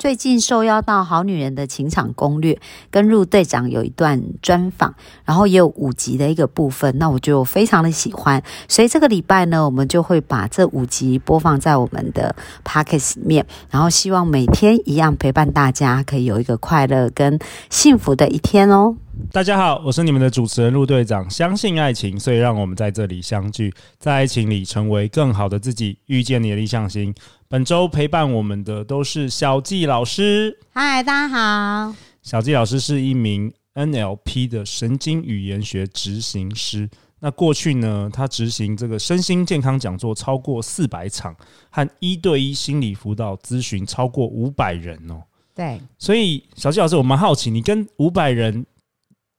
最近受邀到《好女人的情场攻略》跟入队长有一段专访，然后也有五集的一个部分，那我就非常的喜欢，所以这个礼拜呢，我们就会把这五集播放在我们的 p o c k e t 里面，然后希望每天一样陪伴大家，可以有一个快乐跟幸福的一天哦。大家好，我是你们的主持人陆队长。相信爱情，所以让我们在这里相聚，在爱情里成为更好的自己，遇见你的理想型。本周陪伴我们的都是小纪老师。嗨，大家好。小纪老师是一名 NLP 的神经语言学执行师。那过去呢，他执行这个身心健康讲座超过四百场，和一对一心理辅导咨询超过五百人哦。对，所以小纪老师，我蛮好奇，你跟五百人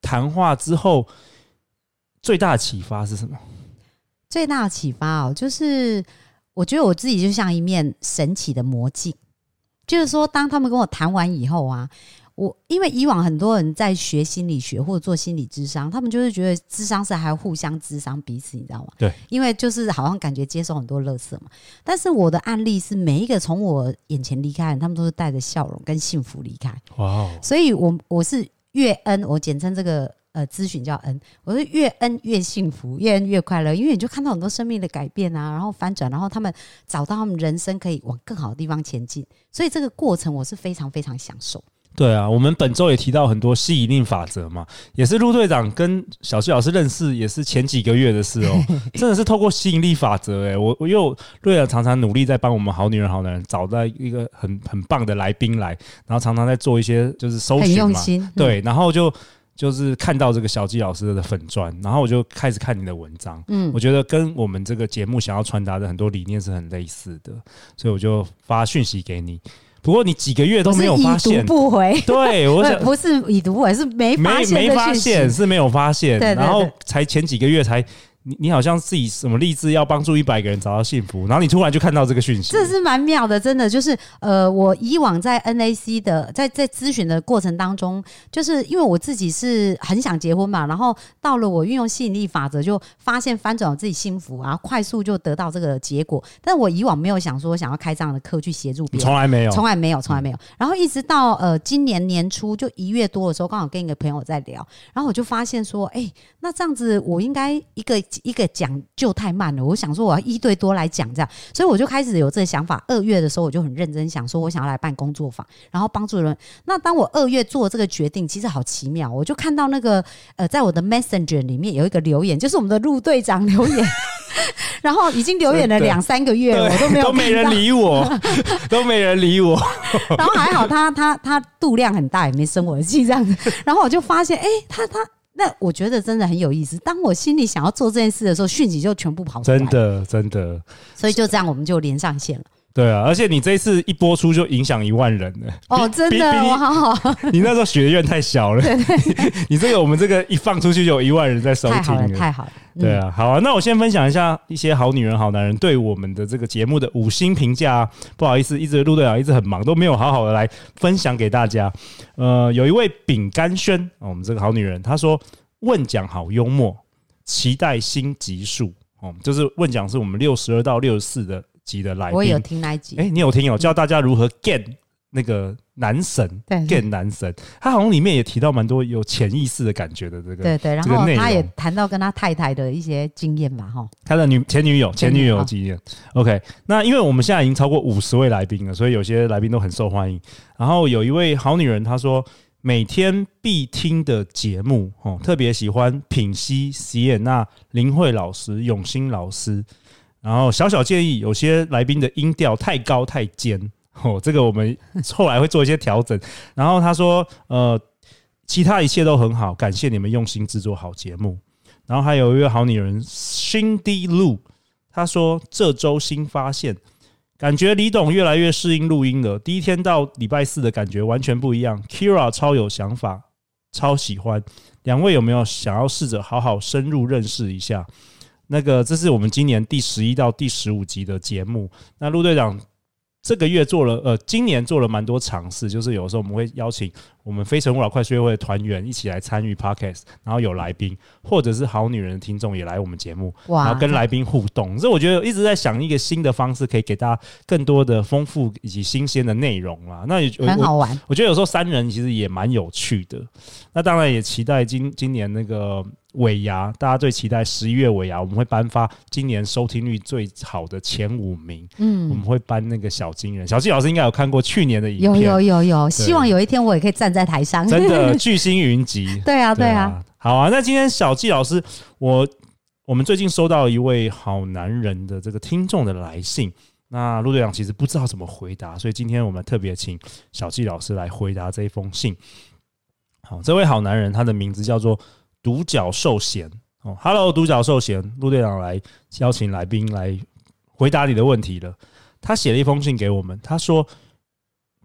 谈话之后，最大的启发是什么？最大的启发哦，就是。我觉得我自己就像一面神奇的魔镜，就是说，当他们跟我谈完以后啊，我因为以往很多人在学心理学或者做心理智商，他们就是觉得智商是还要互相智商彼此，你知道吗？对，因为就是好像感觉接受很多乐色嘛。但是我的案例是每一个从我眼前离开的人，他们都是带着笑容跟幸福离开。哇哦！所以我我是越恩，我简称这个。呃，咨询叫恩，我说越恩越幸福，越恩越快乐，因为你就看到很多生命的改变啊，然后翻转，然后他们找到他们人生可以往更好的地方前进，所以这个过程我是非常非常享受。对啊，我们本周也提到很多吸引力法则嘛，也是陆队长跟小谢老师认识，也是前几个月的事哦，真的是透过吸引力法则哎，我我又陆队长常常努力在帮我们好女人好男人找到一个很很棒的来宾来，然后常常在做一些就是搜寻嘛，对，然后就。就是看到这个小纪老师的粉砖，然后我就开始看你的文章。嗯，我觉得跟我们这个节目想要传达的很多理念是很类似的，所以我就发讯息给你。不过你几个月都没有发现，不回。对，我想不是已读不回，是没没没发现，是没有发现。然后才前几个月才。你你好像自己什么励志要帮助一百个人找到幸福，然后你突然就看到这个讯息，这是蛮妙的，真的就是呃，我以往在 NAC 的在在咨询的过程当中，就是因为我自己是很想结婚嘛，然后到了我运用吸引力法则，就发现翻转我自己幸福，然后快速就得到这个结果。但我以往没有想说想要开这样的课去协助别人，从来没有，从来没有，从来没有。然后一直到呃今年年初就一月多的时候，刚好跟一个朋友在聊，然后我就发现说，哎，那这样子我应该一个。一个讲就太慢了，我想说我要一对多来讲这样，所以我就开始有这个想法。二月的时候我就很认真想说，我想要来办工作坊，然后帮助人。那当我二月做这个决定，其实好奇妙，我就看到那个呃，在我的 Messenger 里面有一个留言，就是我们的陆队长留言，然后已经留言了两三个月，我都没有都没人理我，都没人理我。然后还好他他他度量很大，也没生我的气这样子。然后我就发现，哎，他他。那我觉得真的很有意思。当我心里想要做这件事的时候，讯息就全部跑出来。真的，真的。所以就这样，我们就连上线了。对啊，而且你这一次一播出就影响一万人了。哦，真的，我好好。你那时候学院太小了。对 对。你这个我们这个一放出去就有一万人在收听。太好了，太好了。对啊，好啊。那我先分享一下一些好女人、好男人对我们的这个节目的五星评价。不好意思，一直陆队长一直很忙，都没有好好的来分享给大家。呃，有一位饼干轩，我们这个好女人，她说。问讲好幽默，期待新集数哦。就是问讲是我们六十二到六十四的集的来宾，我有听那集。哎，你有听哦？教大家如何 get 那个男神，对，get 男神。他好像里面也提到蛮多有潜意识的感觉的这个，对对。然后他也谈到跟他太太的一些经验吧，哈。他的女前女友，前女友经验。OK，那因为我们现在已经超过五十位来宾了，所以有些来宾都很受欢迎。然后有一位好女人，她说。每天必听的节目，哦，特别喜欢品析席演娜、林慧老师、永新老师。然后小小建议，有些来宾的音调太高太尖，哦，这个我们后来会做一些调整。然后他说，呃，其他一切都很好，感谢你们用心制作好节目。然后还有一位好女人 Cindy Lu，他说这周新发现。感觉李董越来越适应录音了。第一天到礼拜四的感觉完全不一样。Kira 超有想法，超喜欢。两位有没有想要试着好好深入认识一下？那个这是我们今年第十一到第十五集的节目。那陆队长这个月做了，呃，今年做了蛮多尝试，就是有时候我们会邀请我们非诚勿扰快学会的团员一起来参与 podcast，然后有来宾或者是好女人的听众也来我们节目，然后跟来宾互动。所以我觉得一直在想一个新的方式，可以给大家更多的丰富以及新鲜的内容啊。那也很好玩。我觉得有时候三人其实也蛮有趣的。那当然也期待今今年那个。尾牙，大家最期待十一月尾牙，我们会颁发今年收听率最好的前五名。嗯，我们会颁那个小金人，小纪老师应该有看过去年的影片，有有有有，希望有一天我也可以站在台上，真的巨星云集。对啊，对啊，好啊。那今天小纪老师，我我们最近收到一位好男人的这个听众的来信，那陆队长其实不知道怎么回答，所以今天我们特别请小纪老师来回答这一封信。好，这位好男人，他的名字叫做。独角兽贤哦，Hello，独角兽贤，陆队长来邀请来宾来回答你的问题了。他写了一封信给我们，他说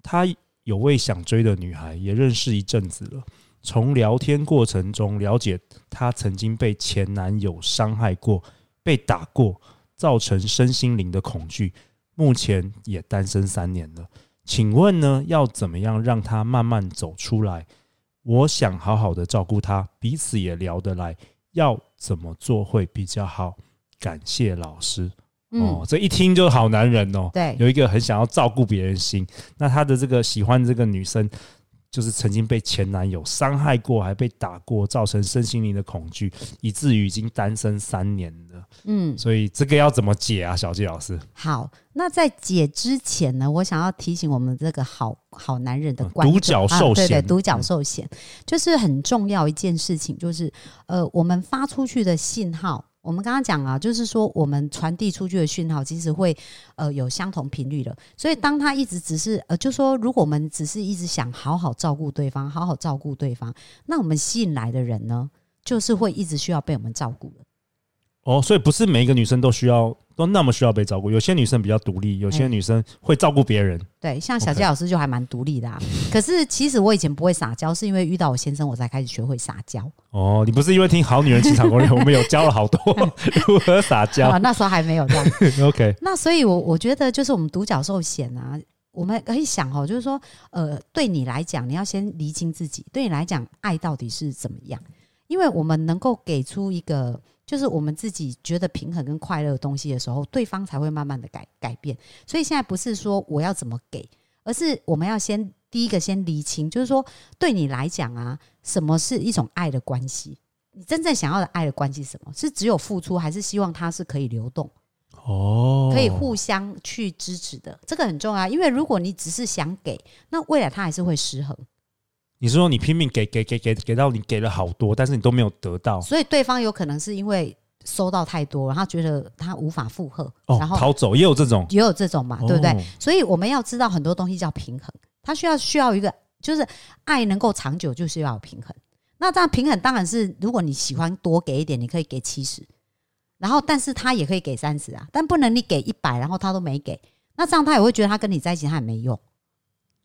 他有位想追的女孩，也认识一阵子了。从聊天过程中了解，她曾经被前男友伤害过，被打过，造成身心灵的恐惧。目前也单身三年了，请问呢，要怎么样让她慢慢走出来？我想好好的照顾他，彼此也聊得来，要怎么做会比较好？感谢老师哦，这一听就是好男人哦。对，有一个很想要照顾别人心，那他的这个喜欢这个女生。就是曾经被前男友伤害过，还被打过，造成身心灵的恐惧，以至于已经单身三年了。嗯，所以这个要怎么解啊，小季老师？好，那在解之前呢，我想要提醒我们这个好好男人的独角兽对对，独角兽险就是很重要一件事情，就是呃，我们发出去的信号。我们刚刚讲啊，就是说我们传递出去的讯号其实会呃有相同频率的，所以当他一直只是呃，就说如果我们只是一直想好好照顾对方，好好照顾对方，那我们吸引来的人呢，就是会一直需要被我们照顾的。哦，所以不是每一个女生都需要都那么需要被照顾，有些女生比较独立，有些女生会照顾别人。对，像小杰老师就还蛮独立的。啊。可是其实我以前不会撒娇，是因为遇到我先生，我才开始学会撒娇。哦，你不是因为听好女人情场攻略，我们有教了好多 如何撒娇啊？那时候还没有这样。OK，那所以，我我觉得就是我们独角兽险啊，我们可以想哦，就是说，呃，对你来讲，你要先厘清自己，对你来讲，爱到底是怎么样？因为我们能够给出一个。就是我们自己觉得平衡跟快乐的东西的时候，对方才会慢慢的改改变。所以现在不是说我要怎么给，而是我们要先第一个先厘清，就是说对你来讲啊，什么是一种爱的关系？你真正想要的爱的关系是什么？是只有付出，还是希望它是可以流动？哦，可以互相去支持的，这个很重要。因为如果你只是想给，那未来它还是会失衡。你是说你拼命给给给给给到你给了好多，但是你都没有得到，所以对方有可能是因为收到太多，然后觉得他无法负荷，然后逃走，也有这种，也有这种嘛，对不对？所以我们要知道很多东西叫平衡，它需要需要一个，就是爱能够长久，就是要有平衡。那这样平衡当然是，如果你喜欢多给一点，你可以给七十，然后但是他也可以给三十啊，但不能你给一百，然后他都没给，那这样他也会觉得他跟你在一起他也没用。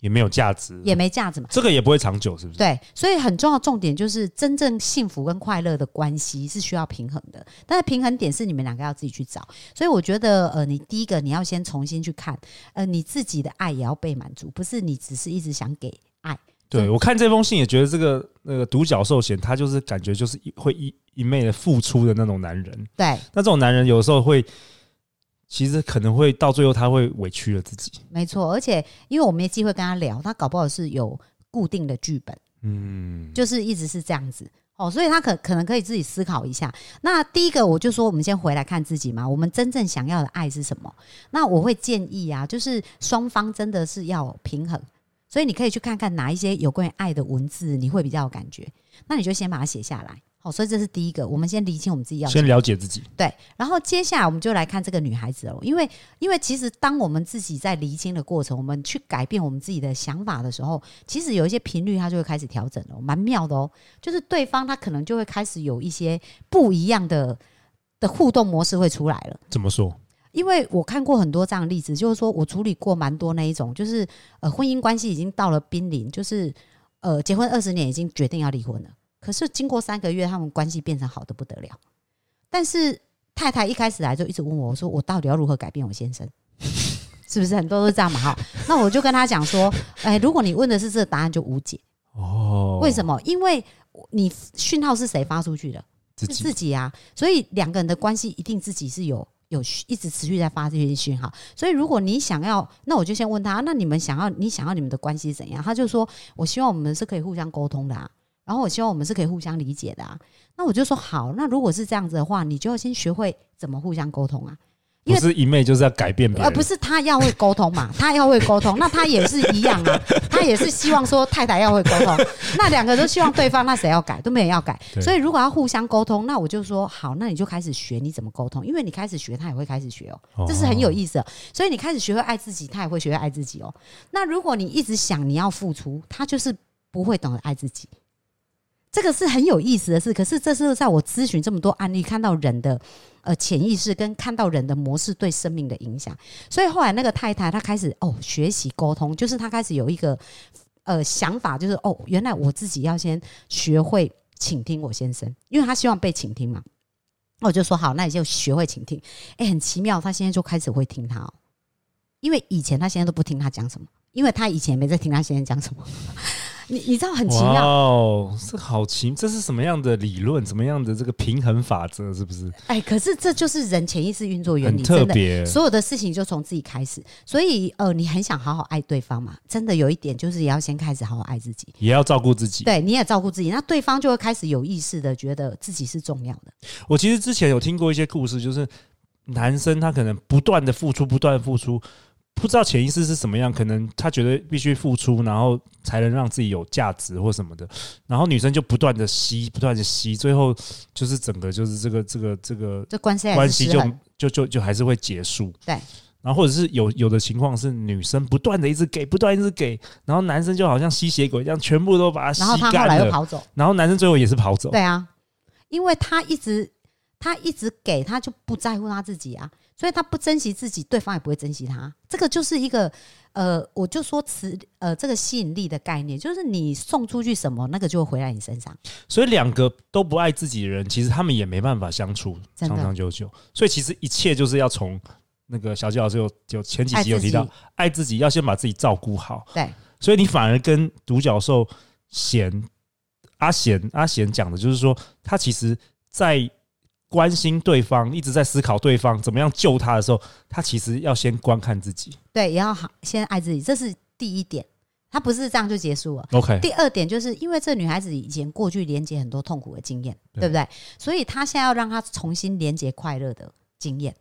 也没有价值，也没价值嘛。这个也不会长久，是不是？对，所以很重要重点就是真正幸福跟快乐的关系是需要平衡的，但是平衡点是你们两个要自己去找。所以我觉得，呃，你第一个你要先重新去看，呃，你自己的爱也要被满足，不是你只是一直想给爱。对我看这封信也觉得这个那个独角兽险，他就是感觉就是会一一昧的付出的那种男人。对，那这种男人有时候会。其实可能会到最后，他会委屈了自己。没错，而且因为我没机会跟他聊，他搞不好是有固定的剧本，嗯，就是一直是这样子哦，所以他可可能可以自己思考一下。那第一个，我就说，我们先回来看自己嘛，我们真正想要的爱是什么？那我会建议啊，就是双方真的是要平衡，所以你可以去看看哪一些有关于爱的文字，你会比较有感觉。那你就先把它写下来。好，所以这是第一个，我们先理清我们自己要先了解自己。对，然后接下来我们就来看这个女孩子哦，因为因为其实当我们自己在厘清的过程，我们去改变我们自己的想法的时候，其实有一些频率它就会开始调整了，蛮妙的哦。就是对方他可能就会开始有一些不一样的的互动模式会出来了。怎么说？因为我看过很多这样的例子，就是说我处理过蛮多那一种，就是呃婚姻关系已经到了濒临，就是呃结婚二十年已经决定要离婚了。可是经过三个月，他们关系变成好的不得了。但是太太一开始来就一直问我，我说我到底要如何改变我先生？是不是很多都是这样嘛？哈，那我就跟他讲说，哎，如果你问的是这个答案，就无解哦。为什么？因为你讯号是谁发出去的？是自己啊。所以两个人的关系一定自己是有有一直持续在发这些讯号。所以如果你想要，那我就先问他，那你们想要你想要你们的关系怎样？他就说，我希望我们是可以互相沟通的，啊，然后我希望我们是可以互相理解的。啊。那我就说好，那如果是这样子的话，你就要先学会怎么互相沟通啊。不是一昧就是要改变别人，而不是他要会沟通嘛？他要会沟通，那他也是一样啊。他也是希望说太太要会沟通，那两个都希望对方，那谁要改都没人要改。所以如果要互相沟通，那我就说好，那你就开始学你怎么沟通，因为你开始学，他也会开始学哦，这是很有意思。所以你开始学会爱自己，他也会学会爱自己哦。那如果你一直想你要付出，他就是不会懂得爱自己。这个是很有意思的事，可是这是在我咨询这么多案例，看到人的呃潜意识跟看到人的模式对生命的影响，所以后来那个太太她开始哦学习沟通，就是她开始有一个呃想法，就是哦原来我自己要先学会倾听我先生，因为他希望被倾听嘛，那我就说好，那你就学会倾听。哎，很奇妙，他现在就开始会听他哦，因为以前他现在都不听他讲什么，因为他以前没在听他先生讲什么。你你知道很奇妙哦，这好奇，这是什么样的理论？什么样的这个平衡法则？是不是？哎，可是这就是人潜意识运作原理，特别。所有的事情就从自己开始，所以呃，你很想好好爱对方嘛？真的有一点就是也要先开始好好爱自己，也要照顾自己。对，你也照顾自己，那对方就会开始有意识的觉得自己是重要的。我其实之前有听过一些故事，就是男生他可能不断的付出，不断付出。不知道潜意识是什么样，可能他觉得必须付出，然后才能让自己有价值或什么的。然后女生就不断的吸，不断的吸，最后就是整个就是这个这个这个这关系关系就就就就还是会结束。对。然后或者是有有的情况是女生不断的一直给，不断一直给，然后男生就好像吸血鬼一样，全部都把它吸干了。然后他后来又跑走。然后男生最后也是跑走。对啊，因为他一直他一直给，他就不在乎他自己啊。所以他不珍惜自己，对方也不会珍惜他。这个就是一个呃，我就说磁呃，这个吸引力的概念，就是你送出去什么，那个就会回来你身上。所以两个都不爱自己的人，其实他们也没办法相处长长久久。所以其实一切就是要从那个小吉老师有有前几集有提到，爱自己要先把自己照顾好。对，所以你反而跟独角兽贤阿贤阿贤讲的就是说，他其实在。关心对方，一直在思考对方怎么样救他的时候，他其实要先观看自己，对，也要好先爱自己，这是第一点。他不是这样就结束了。OK。第二点就是因为这女孩子以前过去连接很多痛苦的经验，对不对？所以她现在要让她重新连接快乐的经验。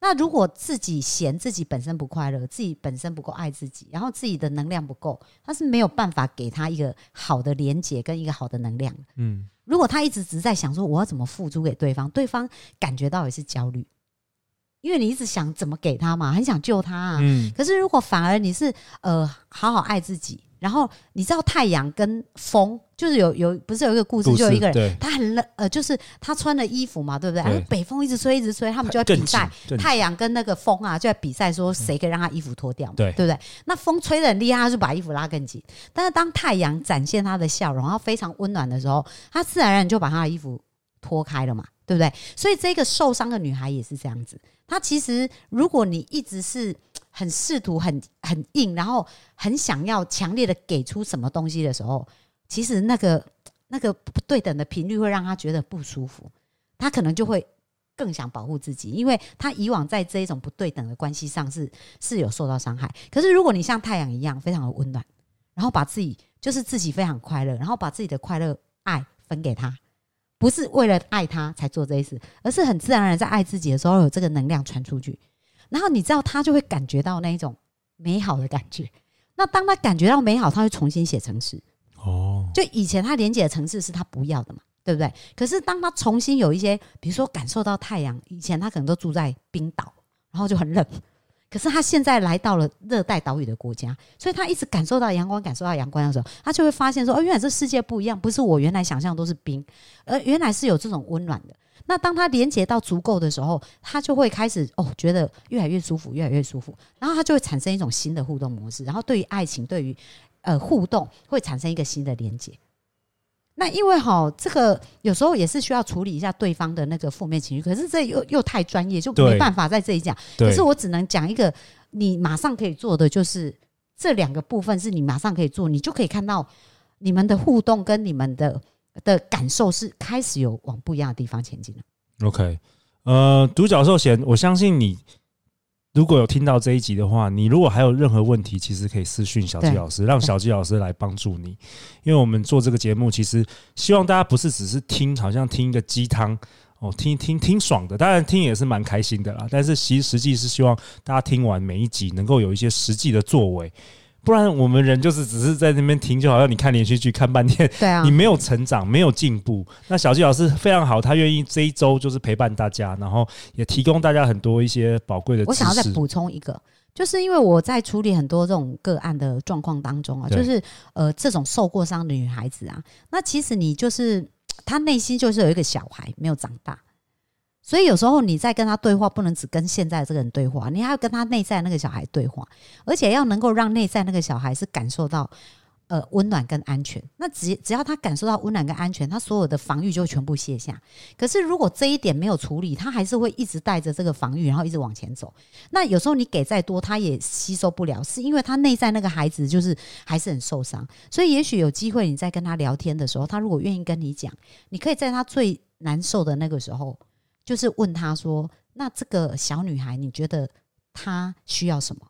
那如果自己嫌自己本身不快乐，自己本身不够爱自己，然后自己的能量不够，他是没有办法给他一个好的连接跟一个好的能量。嗯。如果他一直只在想说我要怎么付出给对方，对方感觉到也是焦虑，因为你一直想怎么给他嘛，很想救他啊。嗯。可是如果反而你是呃好好爱自己。然后你知道太阳跟风，就是有有不是有一个故事，就有一个人他很冷，呃，就是他穿了衣服嘛，对不对？然北风一直吹，一直吹，他们就在比赛。太阳跟那个风啊，就在比赛，说谁可以让他衣服脱掉，对对不对？那风吹的很厉害，他就把衣服拉更紧。但是当太阳展现他的笑容，然后非常温暖的时候，他自然而然就把他的衣服脱开了嘛，对不对？所以这个受伤的女孩也是这样子。她其实，如果你一直是。很试图很很硬，然后很想要强烈的给出什么东西的时候，其实那个那个不对等的频率会让他觉得不舒服，他可能就会更想保护自己，因为他以往在这一种不对等的关系上是是有受到伤害。可是如果你像太阳一样非常的温暖，然后把自己就是自己非常快乐，然后把自己的快乐爱分给他，不是为了爱他才做这些事，而是很自然而然在爱自己的时候有这个能量传出去。然后你知道，他就会感觉到那一种美好的感觉。那当他感觉到美好，他会重新写城市。哦，就以前他连接的城市是他不要的嘛，对不对？可是当他重新有一些，比如说感受到太阳，以前他可能都住在冰岛，然后就很冷。可是他现在来到了热带岛屿的国家，所以他一直感受到阳光，感受到阳光的时候，他就会发现说：哦，原来这世界不一样，不是我原来想象都是冰，而原来是有这种温暖的。那当他连接到足够的时候，他就会开始哦，觉得越来越舒服，越来越舒服。然后他就会产生一种新的互动模式，然后对于爱情，对于呃互动，会产生一个新的连接。那因为哈，这个有时候也是需要处理一下对方的那个负面情绪，可是这又又太专业，就没办法在这里讲。可是我只能讲一个，你马上可以做的就是这两个部分是你马上可以做，你就可以看到你们的互动跟你们的的感受是开始有往不一样的地方前进了。OK，呃，独角兽贤，我相信你。如果有听到这一集的话，你如果还有任何问题，其实可以私讯小纪老师，让小纪老师来帮助你。因为我们做这个节目，其实希望大家不是只是听，好像听一个鸡汤哦，听听听爽的，当然听也是蛮开心的啦。但是其实实际是希望大家听完每一集，能够有一些实际的作为。不然我们人就是只是在那边停，就好像你看连续剧看半天，对啊，你没有成长，没有进步。那小纪老师非常好，他愿意这一周就是陪伴大家，然后也提供大家很多一些宝贵的。我想要再补充一个，就是因为我在处理很多这种个案的状况当中啊，就是呃这种受过伤的女孩子啊，那其实你就是她内心就是有一个小孩没有长大。所以有时候你在跟他对话，不能只跟现在这个人对话，你还要跟他内在那个小孩对话，而且要能够让内在那个小孩是感受到呃温暖跟安全。那只只要他感受到温暖跟安全，他所有的防御就全部卸下。可是如果这一点没有处理，他还是会一直带着这个防御，然后一直往前走。那有时候你给再多，他也吸收不了，是因为他内在那个孩子就是还是很受伤。所以也许有机会你在跟他聊天的时候，他如果愿意跟你讲，你可以在他最难受的那个时候。就是问他说：“那这个小女孩，你觉得她需要什么？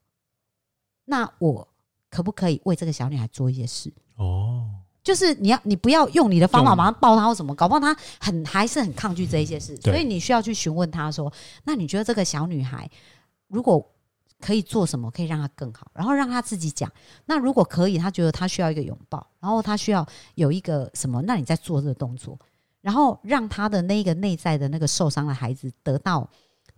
那我可不可以为这个小女孩做一些事？”哦，就是你要，你不要用你的方法马上抱她或什么，搞不好她很还是很抗拒这一些事，所以你需要去询问她说：“那你觉得这个小女孩如果可以做什么，可以让她更好？然后让她自己讲。那如果可以，她觉得她需要一个拥抱，然后她需要有一个什么？那你在做这个动作。”然后让他的那个内在的那个受伤的孩子得到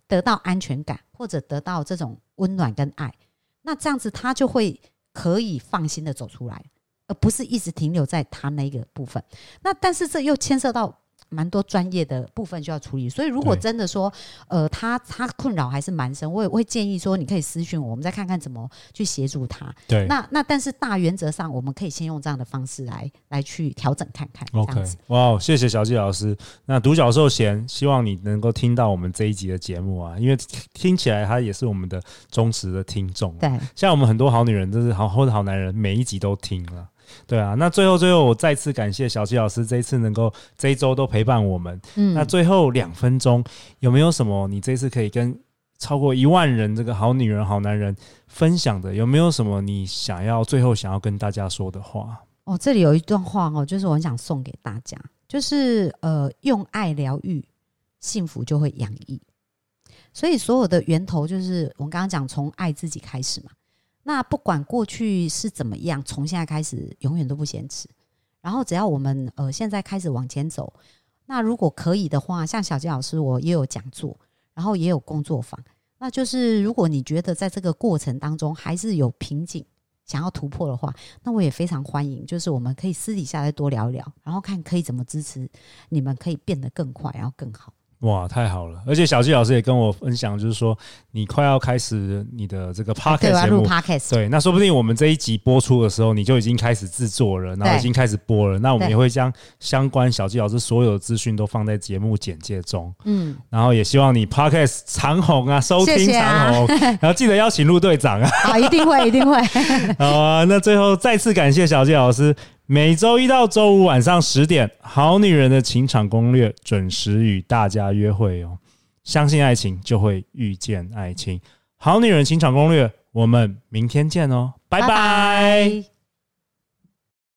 得到安全感，或者得到这种温暖跟爱，那这样子他就会可以放心的走出来，而不是一直停留在他那个部分。那但是这又牵涉到。蛮多专业的部分需要处理，所以如果真的说，呃，他他困扰还是蛮深，我也会建议说，你可以私讯我，我们再看看怎么去协助他。对，那那但是大原则上，我们可以先用这样的方式来来去调整看看。OK，哇，谢谢小纪老师。那独角兽贤，希望你能够听到我们这一集的节目啊，因为听起来他也是我们的忠实的听众。对，像我们很多好女人，就是好或者好男人，每一集都听了。对啊，那最后最后我再次感谢小七老师这一次能够这一周都陪伴我们。嗯，那最后两分钟有没有什么你这次可以跟超过一万人这个好女人好男人分享的？有没有什么你想要最后想要跟大家说的话？哦，这里有一段话哦，就是我很想送给大家，就是呃，用爱疗愈，幸福就会洋溢。所以所有的源头就是我们刚刚讲从爱自己开始嘛。那不管过去是怎么样，从现在开始永远都不嫌迟。然后只要我们呃现在开始往前走，那如果可以的话，像小杰老师我也有讲座，然后也有工作坊。那就是如果你觉得在这个过程当中还是有瓶颈，想要突破的话，那我也非常欢迎，就是我们可以私底下再多聊一聊，然后看可以怎么支持你们，可以变得更快，然后更好。哇，太好了！而且小纪老师也跟我分享，就是说你快要开始你的这个 podcast 节目，对，那说不定我们这一集播出的时候，你就已经开始制作了，然后已经开始播了。那我们也会将相关小纪老师所有的资讯都放在节目简介中。嗯，然后也希望你 podcast 长红啊，收听长红，然后记得邀请陆队长啊，好，一定会，一定会。好啊，那最后再次感谢小纪老师。每周一到周五晚上十点，《好女人的情场攻略》准时与大家约会哦。相信爱情，就会遇见爱情。《好女人情场攻略》，我们明天见哦，拜拜。